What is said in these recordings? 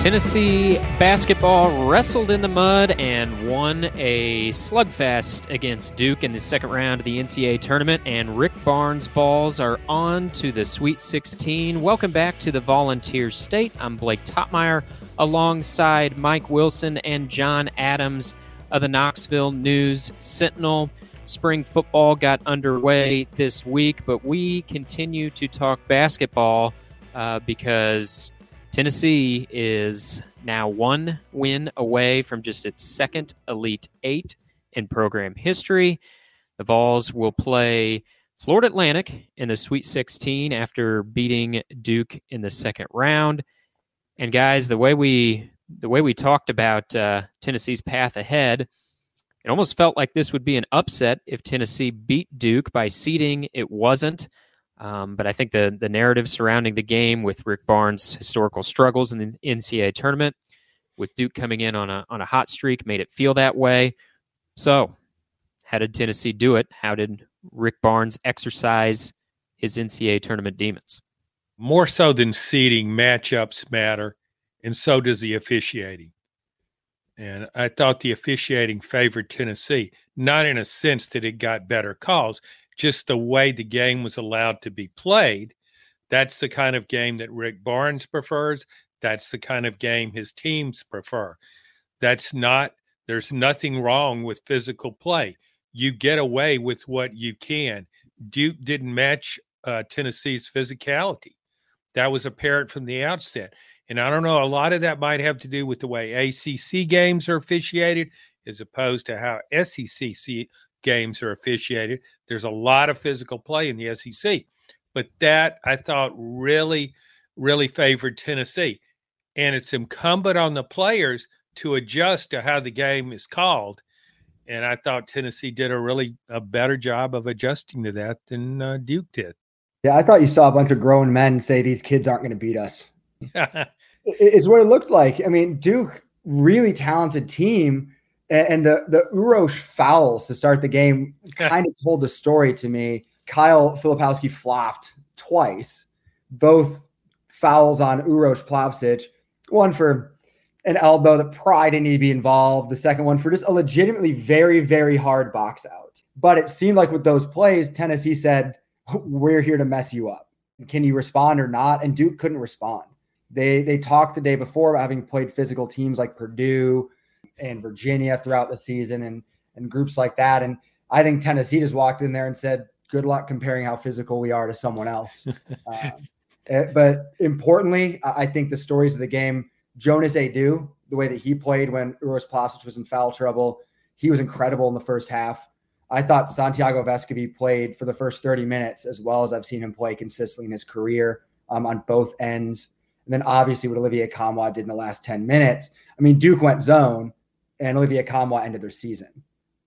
Tennessee basketball wrestled in the mud and won a slugfest against Duke in the second round of the NCAA tournament. And Rick Barnes Vols are on to the Sweet 16. Welcome back to the Volunteer State. I'm Blake Toppmeyer alongside Mike Wilson and John Adams of the Knoxville News Sentinel. Spring football got underway this week, but we continue to talk basketball uh, because Tennessee is now one win away from just its second Elite Eight in program history. The Vols will play Florida Atlantic in the Sweet 16 after beating Duke in the second round. And guys, the way we the way we talked about uh, Tennessee's path ahead, it almost felt like this would be an upset if Tennessee beat Duke by seeding. It wasn't. Um, but I think the the narrative surrounding the game with Rick Barnes' historical struggles in the NCAA tournament, with Duke coming in on a on a hot streak, made it feel that way. So, how did Tennessee do it? How did Rick Barnes exercise his NCAA tournament demons? More so than seeding, matchups matter, and so does the officiating. And I thought the officiating favored Tennessee, not in a sense that it got better calls, just the way the game was allowed to be played. That's the kind of game that Rick Barnes prefers. That's the kind of game his teams prefer. That's not, there's nothing wrong with physical play. You get away with what you can. Duke didn't match uh, Tennessee's physicality. That was apparent from the outset. And I don't know, a lot of that might have to do with the way ACC games are officiated as opposed to how SEC games are officiated. There's a lot of physical play in the SEC, but that I thought really, really favored Tennessee. And it's incumbent on the players to adjust to how the game is called. And I thought Tennessee did a really a better job of adjusting to that than uh, Duke did. Yeah, I thought you saw a bunch of grown men say these kids aren't going to beat us. it's what it looked like. I mean, Duke, really talented team and the the Uros fouls to start the game kind of told the story to me. Kyle Filipowski flopped twice, both fouls on Uros Plavsic. One for an elbow that probably didn't need to be involved. The second one for just a legitimately very, very hard box out. But it seemed like with those plays, Tennessee said, We're here to mess you up. Can you respond or not? And Duke couldn't respond. They they talked the day before about having played physical teams like Purdue, and Virginia throughout the season and and groups like that. And I think Tennessee just walked in there and said, "Good luck comparing how physical we are to someone else." uh, but importantly, I think the stories of the game, Jonas Aidoo, the way that he played when Uros Plavsic was in foul trouble, he was incredible in the first half. I thought Santiago Vescovi played for the first 30 minutes as well as I've seen him play consistently in his career um, on both ends. And then obviously what Olivier Nkamhoua did in the last 10 minutes. I mean, Duke went zone and Olivier Nkamhoua ended their season.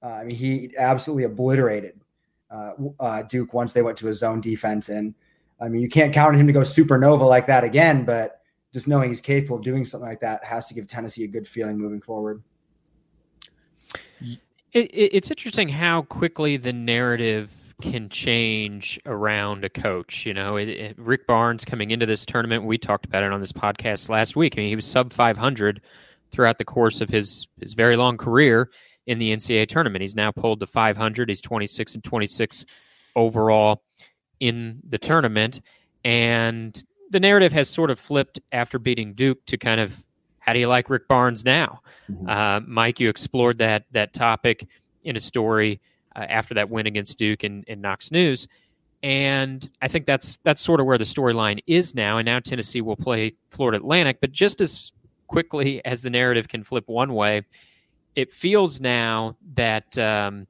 Uh, I mean, he absolutely obliterated uh, uh, Duke once they went to a zone defense. And I mean, you can't count on him to go supernova like that again, but just knowing he's capable of doing something like that has to give Tennessee a good feeling moving forward. It, it, it's interesting how quickly the narrative can change around a coach. You know, it, Rick Barnes coming into this tournament, we talked about it on this podcast last week. I mean, he was sub 500 throughout the course of his his very long career in the NCAA tournament. He's now pulled to 500. He's 26 and 26 overall in the tournament, and the narrative has sort of flipped after beating Duke to kind of how do you like Rick Barnes now? Mm-hmm. Uh, Mike, you explored that that topic in a story uh, after that win against Duke and, in Knox News. And I think that's that's sort of where the storyline is now. And now Tennessee will play Florida Atlantic. But just as quickly as the narrative can flip one way, it feels now that um,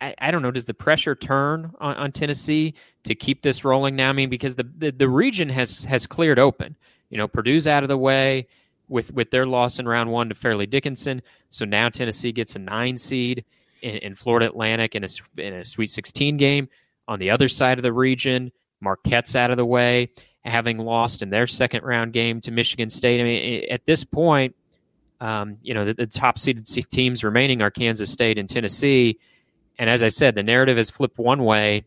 I, I, don't know. Does the pressure turn on, on, Tennessee to keep this rolling now? I mean, because the, the, the region has has cleared open. You know, Purdue's out of the way with with their loss in round one to Fairleigh Dickinson. So now Tennessee gets a nine seed in, in Florida Atlantic in a in a Sweet 16 game. On the other side of the region, Marquette's out of the way having lost in their second round game to Michigan State. I mean, at this point, um, you know, the, the top seeded teams remaining are Kansas State and Tennessee. And as I said, the narrative has flipped one way,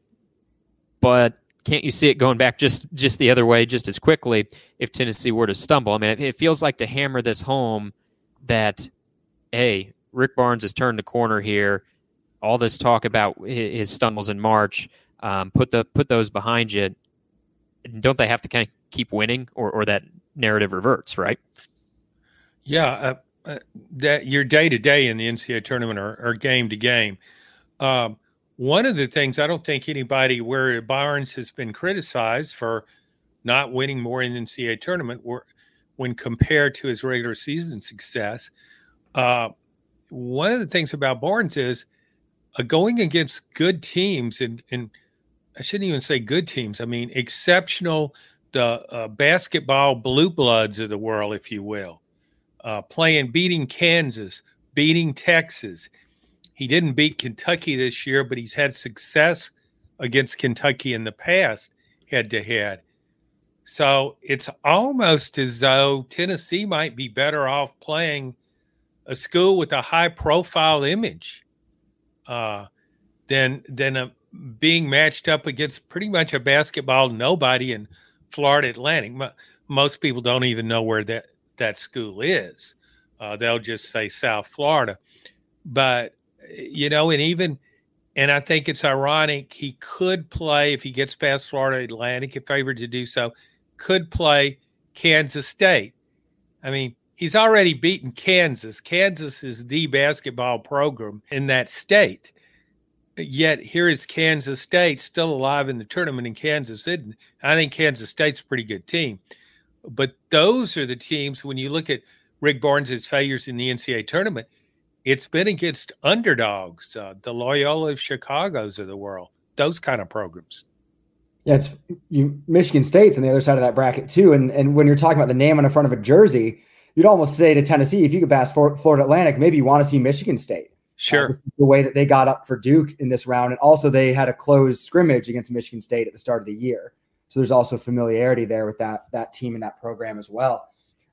but can't you see it going back just just the other way just as quickly if Tennessee were to stumble? I mean, it, it feels like to hammer this home that hey, Rick Barnes has turned the corner here. All this talk about his stumbles in March, um, put the put those behind you. Don't they have to kind of keep winning, or or that narrative reverts, right? Yeah, uh, uh, that your day to day in the NCAA tournament or, or game to game. Um, one of the things I don't think anybody where Barnes has been criticized for not winning more in the NCAA tournament were, when compared to his regular season success. Uh, one of the things about Barnes is uh, going against good teams and, and I shouldn't even say good teams. I mean, exceptional, the uh, basketball blue bloods of the world, if you will, uh, playing, beating Kansas, beating Texas, he didn't beat Kentucky this year, but he's had success against Kentucky in the past, head to head. So it's almost as though Tennessee might be better off playing a school with a high profile image uh, than than a, being matched up against pretty much a basketball nobody in Florida Atlantic. Most people don't even know where that that school is. Uh, they'll just say South Florida, but you know, and even, and I think it's ironic he could play if he gets past Florida Atlantic, if favored to do so, could play Kansas State. I mean, he's already beaten Kansas. Kansas is the basketball program in that state. Yet here is Kansas State still alive in the tournament in Kansas City. I think Kansas State's a pretty good team. But those are the teams when you look at Rick Barnes' failures in the NCAA tournament, it's been against underdogs, uh, the Loyola of Chicago's of the world, those kind of programs. Yeah, it's you, Michigan State's on the other side of that bracket too. And and when you're talking about the name on the front of a jersey, you'd almost say to Tennessee, if you could pass Florida Atlantic, maybe you want to see Michigan State. Sure. Uh, the way that they got up for Duke in this round, and also they had a closed scrimmage against Michigan State at the start of the year, so there's also familiarity there with that that team and that program as well.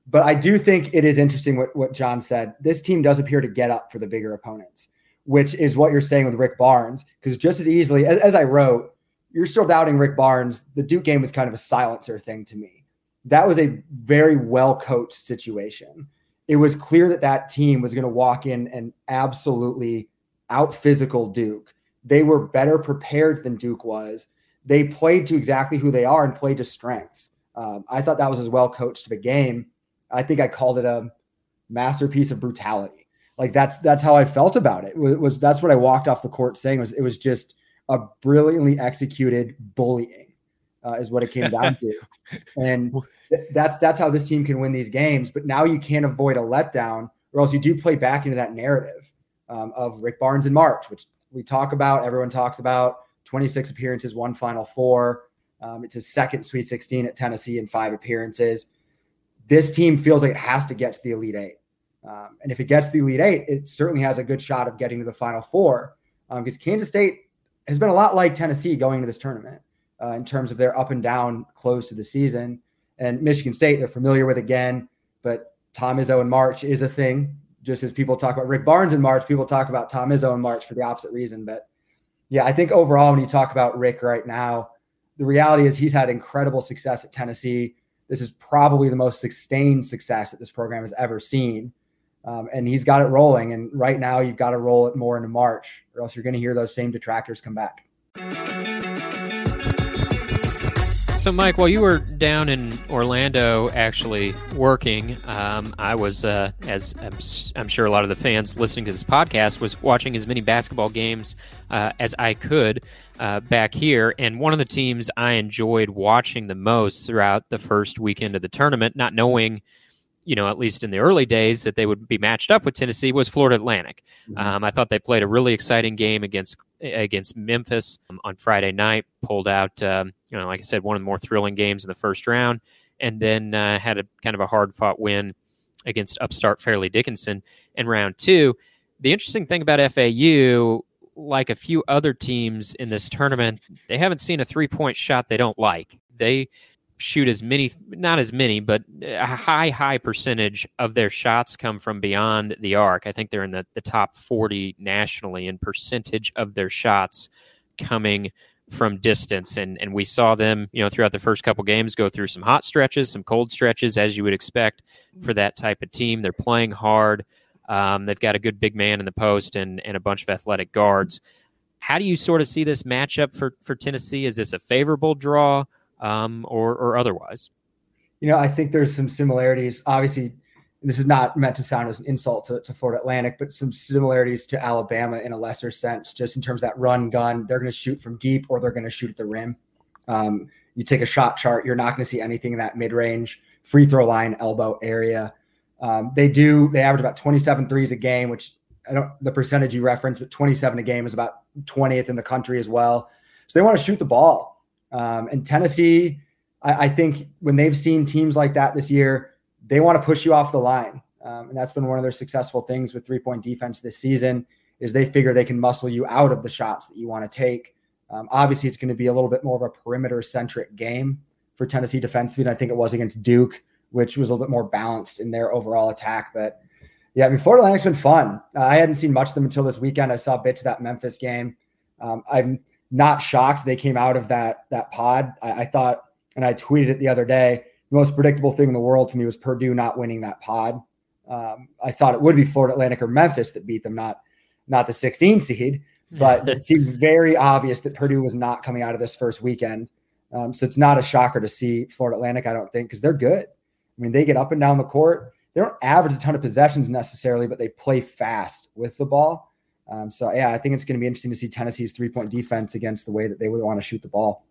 But I do think it is interesting what, what John said. This team does appear to get up for the bigger opponents, which is what you're saying with Rick Barnes. Because just as easily, as, as I wrote, you're still doubting Rick Barnes. The Duke game was kind of a silencer thing to me. That was a very well coached situation. It was clear that that team was going to walk in and absolutely out physical Duke. They were better prepared than Duke was. They played to exactly who they are and played to strengths. Um, I thought that was as well coached of a game I think I called it a masterpiece of brutality. Like that's that's how I felt about it. it was, was that's what I walked off the court saying was it was just a brilliantly executed bullying uh, is what it came down to, and th- that's that's how this team can win these games. But now you can't avoid a letdown, or else you do play back into that narrative um, of Rick Barnes in March, which we talk about. Everyone talks about 26 appearances, one Final Four. Um, it's his second Sweet 16 at Tennessee in five appearances this team feels like it has to get to the Elite Eight. Um, and if it gets to the Elite Eight, it certainly has a good shot of getting to the Final Four because um, Kansas State has been a lot like Tennessee going into this tournament uh, in terms of their up and down close to the season. And Michigan State, they're familiar with again, but Tom Izzo in March is a thing. Just as people talk about Rick Barnes in March, people talk about Tom Izzo in March for the opposite reason. But yeah, I think overall, when you talk about Rick right now, the reality is he's had incredible success at Tennessee this is probably the most sustained success that this program has ever seen. Um, and he's got it rolling. And right now, you've got to roll it more into March, or else you're going to hear those same detractors come back. So, Mike, while you were down in Orlando actually working, um, I was, uh, as I'm, I'm, sure a lot of the fans listening to this podcast, was watching as many basketball games uh, as I could uh, back here. And one of the teams I enjoyed watching the most throughout the first weekend of the tournament, not knowing, you know, at least in the early days that they would be matched up with Tennessee, was Florida Atlantic. Mm-hmm. Um, I thought they played a really exciting game against against Memphis um, on Friday night. Pulled out, um, you know, like I said, one of the more thrilling games in the first round, and then uh, had a kind of a hard fought win against upstart Fairleigh Dickinson in round two. The interesting thing about FAU like a few other teams in this tournament, they haven't seen a three point shot they don't like. They shoot as many, not as many, but a high, high percentage of their shots come from beyond the arc. I think they're in the, the top 40 nationally in percentage of their shots coming from distance. And and we saw them, you know, throughout the first couple games go through some hot stretches, some cold stretches, as you would expect for that type of team. They're playing hard. Um, they've got a good big man in the post and and a bunch of athletic guards. How do you sort of see this matchup for for Tennessee? Is this a favorable draw um, or or otherwise? You know, I think there's some similarities. Obviously, this is not meant to sound as an insult to, to, Florida Atlantic, but some similarities to Alabama in a lesser sense, just in terms of that run gun. They're going to shoot from deep or they're going to shoot at the rim. Um, you take a shot chart, you're not going to see anything in that mid range, free throw line, elbow area. Um, they do, they average about 27 threes a game, which I don't, the percentage you referenced, but 27 a game is about 20th in the country as well. So they want to shoot the ball. Um, and Tennessee, I, I think when they've seen teams like that this year, they want to push you off the line. Um, and that's been one of their successful things with three point defense this season is they figure they can muscle you out of the shots that you want to take. Um, obviously, it's going to be a little bit more of a perimeter centric game for Tennessee defensively. And I think it was against Duke, which was a little bit more balanced in their overall attack. But yeah, I mean, Florida Atlantic's been fun. Uh, I hadn't seen much of them until this weekend. I saw bits of that Memphis game. Um, I'm not shocked they came out of that that pod. I, I thought, and I tweeted it the other day the most predictable thing in the world to me was Purdue not winning that pod. Um, I thought it would be Florida Atlantic or Memphis that beat them, not not the 16 seed. But it seemed very obvious that Purdue was not coming out of this first weekend. Um, so it's not a shocker to see Florida Atlantic, I don't think, because they're good. I mean, they get up and down the court. They don't average a ton of possessions necessarily, but they play fast with the ball. Um, so yeah, I think it's going to be interesting to see Tennessee's three point defense against the way that they would want to shoot the ball.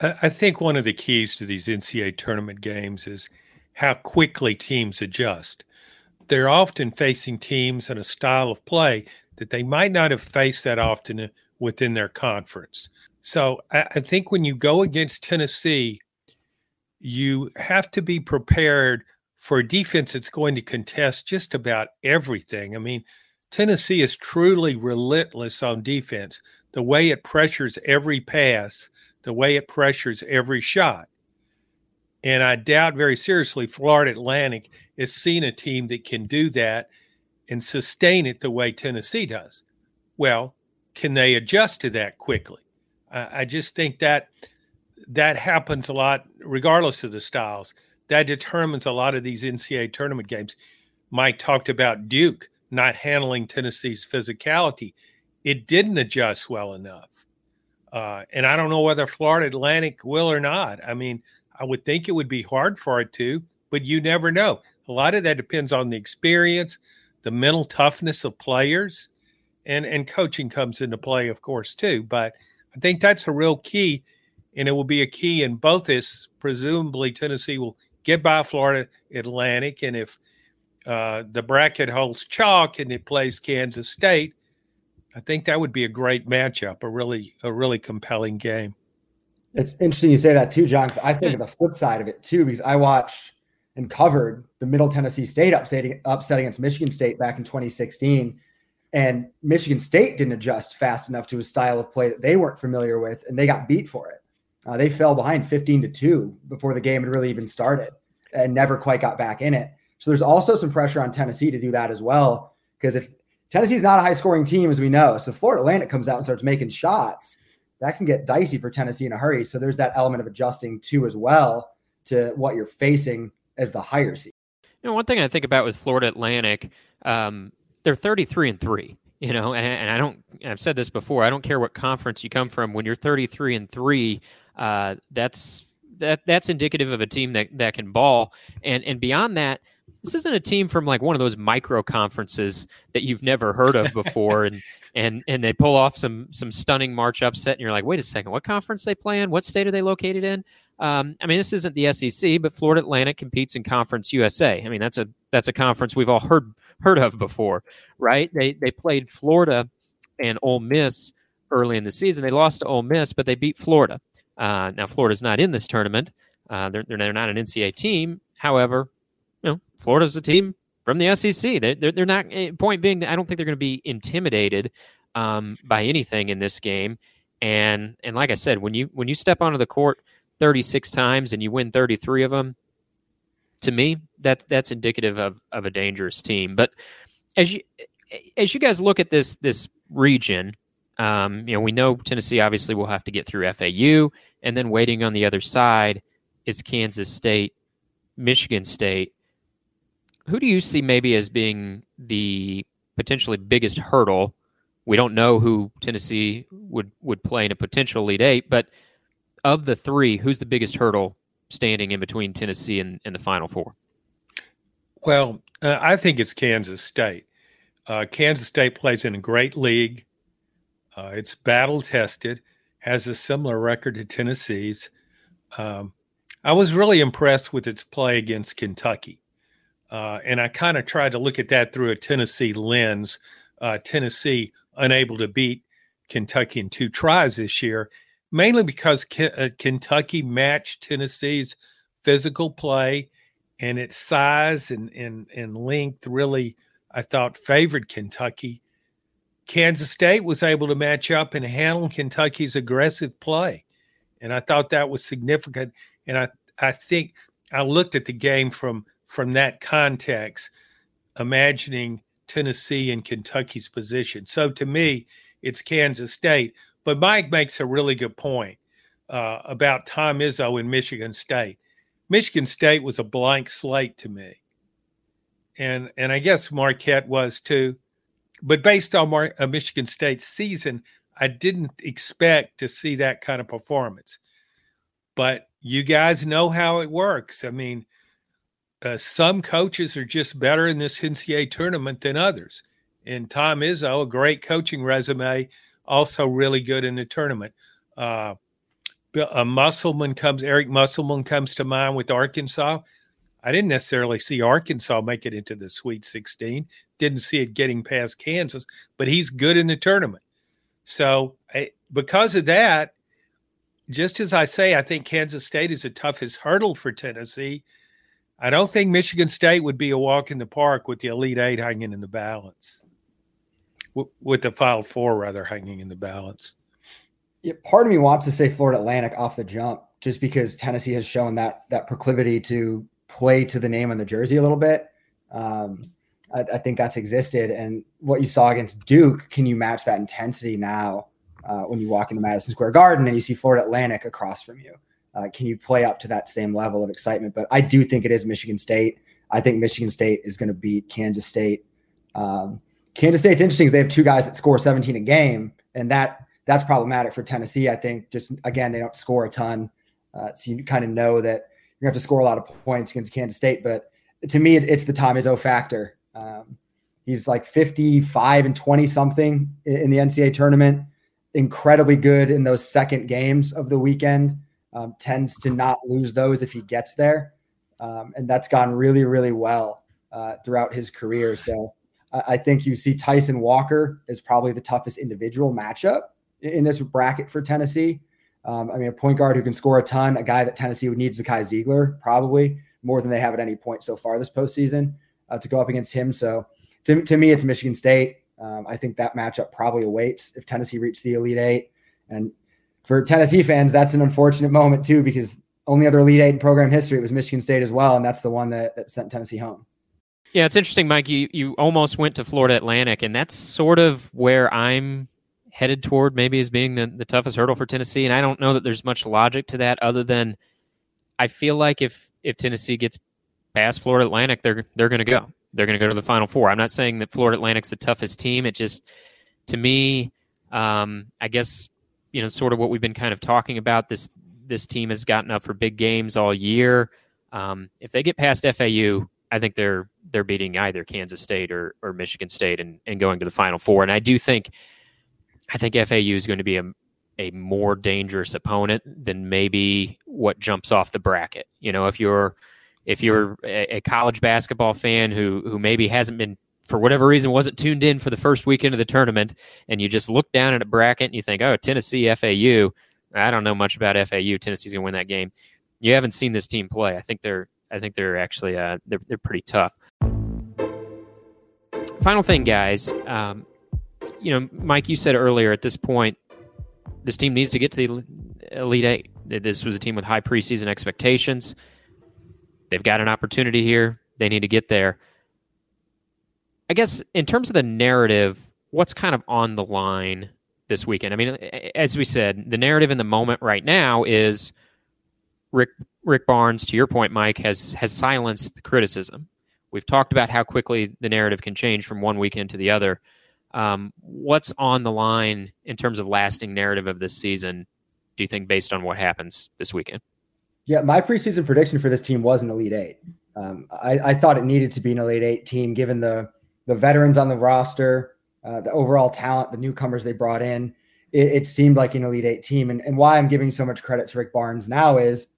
I think one of the keys to these NCAA tournament games is how quickly teams adjust. They're often facing teams and a style of play that they might not have faced that often uh, within their conference. So I think when you go against Tennessee, you have to be prepared for a defense that's going to contest just about everything. I mean, Tennessee is truly relentless on defense. The way it pressures every pass the way it pressures every shot. And I doubt very seriously Florida Atlantic is seen a team that can do that and sustain it the way Tennessee does. Well, can they adjust to that quickly? I, I just think that that happens a lot, regardless of the styles. That determines a lot of these NCAA tournament games. Mike talked about Duke not handling Tennessee's physicality. It didn't adjust well enough. Uh, and I don't know whether Florida Atlantic will or not. I mean, I would think it would be hard for it to, but you never know. A lot of that depends on the experience, the mental toughness of players, and and coaching comes into play, of course, too. But I think that's a real key, and it will be a key in both this. Presumably, Tennessee will get by Florida Atlantic, and if uh, the bracket holds chalk and it plays Kansas State, I think that would be a great matchup, a really a really compelling game. It's interesting you say that too, John. Because I think of the flip side of it too, because I watched and covered the Middle Tennessee State upset, upset against Michigan State back in 2016, and Michigan State didn't adjust fast enough to a style of play that they weren't familiar with, and they got beat for it. Uh, they fell behind 15 to two before the game had really even started, and never quite got back in it. So there's also some pressure on Tennessee to do that as well, because if Tennessee's not a high scoring team, as we know. So Florida Atlantic comes out and starts making shots. That can get dicey for Tennessee in a hurry. So there's that element of adjusting too, as well, to what you're facing as the higher seed. You know, one thing I think about with Florida Atlantic, um, they're 33 and three. You know, and, and I don't. I've said this before. I don't care what conference you come from. When you're 33 and three, uh, that's that that's indicative of a team that that can ball. And and beyond that, this isn't a team from like one of those micro conferences that you've never heard of before and and and they pull off some some stunning march upset and you're like wait a second what conference they play in? What state are they located in? Um, i mean this isn't the sec but florida atlantic competes in conference usa i mean that's a that's a conference we've all heard heard of before right? They they played florida and Ole Miss early in the season. They lost to Ole Miss but they beat florida. Uh, now florida's not in this tournament. Uh, they're, they're not an ncaa team. However you know, Florida's a team from the SEC. They're, they're, not, eh, point being, I don't think they're going to be intimidated um, by anything in this game. And, and like I said, when you, when you step onto the court 36 times and you win 33 of them, to me, that, that's indicative of, of a dangerous team. But as you, as you guys look at this, this region, Um, you know, we know Tennessee obviously will have to get through FAU, and then waiting on the other side is Kansas State, Michigan State. Who do you see maybe as being the potentially biggest hurdle? We don't know who Tennessee would would play in a potential Elite Eight, but of the three, who's the biggest hurdle standing in between Tennessee and, and the Final Four? Well, uh, I think it's Kansas State. Uh, Kansas State plays in a great league. Uh, it's battle tested, has a similar record to Tennessee's. Um, I was really impressed with its play against Kentucky. Uh, and I kind of tried to look at that through a Tennessee lens. Uh, Tennessee unable to beat Kentucky in two tries this year, mainly because K- uh, Kentucky matched Tennessee's physical play and its size and, and, and length really, I thought, favored Kentucky. Kansas State was able to match up and handle Kentucky's aggressive play. And I thought that was significant. And I, I think I looked at the game from from that context, imagining Tennessee and Kentucky's position. So to me, it's Kansas State. But Mike makes a really good point uh, about Tom Izzo in Michigan State. Michigan State was a blank slate to me, and and I guess Marquette was too. But based on Mar- a Michigan State season, I didn't expect to see that kind of performance. But you guys know how it works. I mean, uh, some coaches are just better in this NCAA tournament than others. And Tom Izzo, a great coaching resume, also really good in the tournament. Uh, a Musselman comes, Eric Musselman comes to mind with Arkansas. I didn't necessarily see Arkansas make it into the Sweet 16. Didn't see it getting past Kansas, but he's good in the tournament. So, I, because of that, just as I say, I think Kansas State is the toughest hurdle for Tennessee. I don't think Michigan State would be a walk in the park with the Elite Eight hanging in the balance, with the Final Four rather hanging in the balance. Yeah, part of me wants to say Florida Atlantic off the jump, just because Tennessee has shown that that proclivity to play to the name on the jersey a little bit. Um, I, I, think that's existed, and what you saw against Duke, can you match that intensity now uh, when you walk into Madison Square Garden and you see Florida Atlantic across from you? Uh, can you play up to that same level of excitement? But I do think it is Michigan State. I think Michigan State is going to beat Kansas State. Um, Kansas State's interesting because they have two guys that score 17 a game, and that that's problematic for Tennessee. I think just again they don't score a ton, uh, so you kind of know that you're gonna have to score a lot of points against Kansas State. But to me, it, it's the Tom Izzo factor. Um, he's like 55 and 20 something in the NCAA tournament. Incredibly good in those second games of the weekend um, tends to not lose those if he gets there. Um, and that's gone really, really well uh, throughout his career. So I, I think you see Tyson Walker is probably the toughest individual matchup in, in this bracket for Tennessee. Um, I mean, a point guard who can score a ton, a guy that Tennessee would need Zakai Zeigler probably more than they have at any point so far this postseason uh, to go up against him. So to, to me, it's Michigan State. Um, I think that matchup probably awaits if Tennessee reaches the Elite Eight. And for Tennessee fans, that's an unfortunate moment too, because only other Elite Eight in program history was Michigan State as well, and that's the one that, that sent Tennessee home. Yeah, it's interesting, Mike. You you almost went to Florida Atlantic, and that's sort of where I'm headed toward, maybe as being the, the toughest hurdle for Tennessee. And I don't know that there's much logic to that, other than I feel like if if Tennessee gets past Florida Atlantic, they're they're going to go. They're going to go to the Final Four. I'm not saying that Florida Atlantic's the toughest team. It just, to me, um, I guess you know, sort of what we've been kind of talking about. This this team has gotten up for big games all year. Um, if they get past FAU, I think they're they're beating either Kansas State or, or Michigan State and, and going to the Final Four. And I do think I think FAU is going to be a a more dangerous opponent than maybe what jumps off the bracket. You know, if you're if you're a, a college basketball fan who who maybe hasn't been for whatever reason wasn't tuned in for the first weekend of the tournament and you just look down at a bracket and you think, oh, Tennessee, FAU, I don't know much about FAU. Tennessee's going to win that game. You haven't seen this team play. I think they're I think they're actually uh, they're they're pretty tough. Final thing, guys. Um, you know, Mike, you said earlier at this point, this team needs to get to the Elite Eight. This was a team with high preseason expectations. They've got an opportunity here. They need to get there. I guess in terms of the narrative, what's kind of on the line this weekend. I mean, as we said, the narrative in the moment right now is Rick Rick Barnes. To your point, Mike has has silenced the criticism. We've talked about how quickly the narrative can change from one weekend to the other. Um, what's on the line in terms of lasting narrative of this season? Do you think, based on what happens this weekend? Yeah, my preseason prediction for this team was an Elite Eight. Um, I, I, thought it needed to be an Elite Eight team, given the the veterans on the roster, uh, the overall talent, the newcomers they brought in. It, it seemed like an Elite Eight team, and, and why I'm giving so much credit to Rick Barnes now is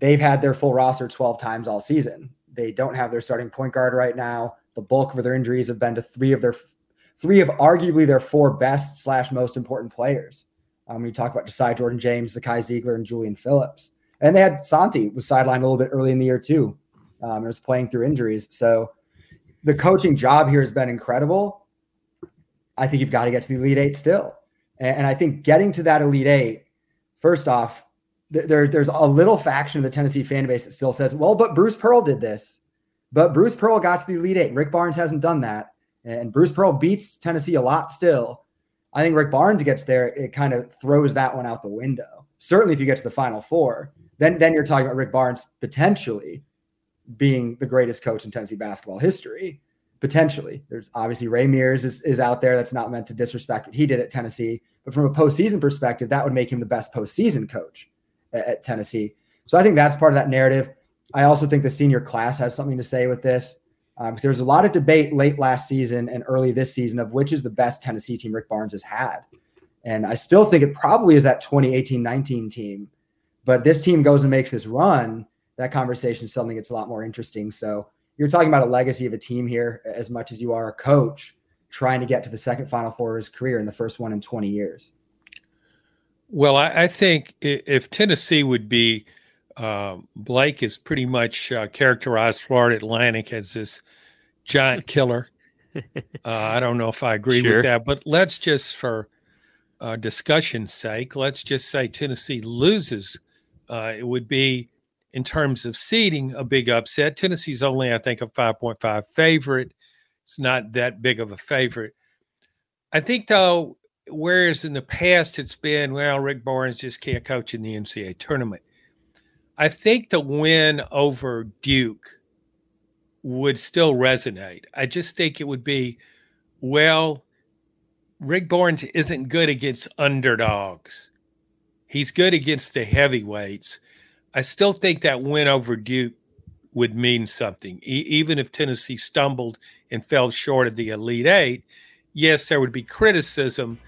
they've had their full roster 12 times all season. They don't have their starting point guard right now. The bulk of their injuries have been to three of their three of arguably their four best slash most important players. Um, when you talk about Josiah Jordan James, Zakai Zeigler, and Julian Phillips. And they had Santi was sidelined a little bit early in the year too. Um, and was playing through injuries. So the coaching job here has been incredible. I think you've got to get to the Elite Eight still. And, and I think getting to that Elite Eight, first off, th- there, there's a little faction of the Tennessee fan base that still says, well, but Bruce Pearl did this. But Bruce Pearl got to the Elite Eight. Rick Barnes hasn't done that. And Bruce Pearl beats Tennessee a lot still. I think Rick Barnes gets there, it kind of throws that one out the window. Certainly, if you get to the Final Four, then then you're talking about Rick Barnes potentially being the greatest coach in Tennessee basketball history. Potentially, there's obviously Ray Mears is, is out there. That's not meant to disrespect what he did at Tennessee, but from a postseason perspective, that would make him the best postseason coach at, at Tennessee. So I think that's part of that narrative. I also think the senior class has something to say with this because um, was a lot of debate late last season and early this season of which is the best Tennessee team Rick Barnes has had. And I still think it probably is that 2018 19 team. But this team goes and makes this run. That conversation suddenly gets a lot more interesting. So you're talking about a legacy of a team here as much as you are a coach trying to get to the second Final Four of his career and the first one in 20 years. Well, I, I think if Tennessee would be uh, Blake has pretty much uh, characterized Florida Atlantic as this giant killer. uh, I don't know if I agree sure. with that, but let's just, for uh, discussion's sake, let's just say Tennessee loses. Uh, it would be, in terms of seeding, a big upset. Tennessee's only, I think, a 5.5 favorite. It's not that big of a favorite. I think, though, whereas in the past it's been, well, Rick Barnes just can't coach in the NCAA tournament I think the win over Duke would still resonate. I just think it would be, well, Rick Barnes isn't good against underdogs. He's good against the heavyweights. I still think that win over Duke would mean something. E- even if Tennessee stumbled and fell short of the Elite Eight, yes, there would be criticism,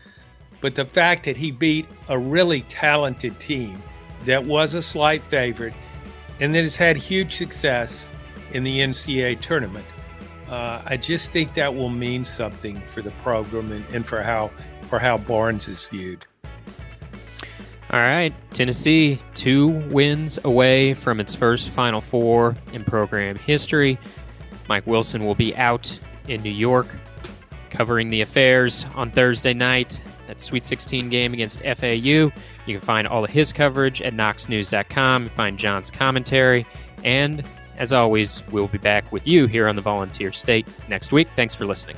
but the fact that he beat a really talented team – that was a slight favorite and that has had huge success in the NCAA tournament. Uh, I just think that will mean something for the program and, and for how for how Barnes is viewed. All right, Tennessee two wins away from its first Final Four in program history. Mike Wilson will be out in New York covering the affairs on Thursday night that Sweet 16 game against FAU. You can find all of his coverage at knoxnews.com. Find John's commentary. And as always, we'll be back with you here on the Volunteer State next week. Thanks for listening.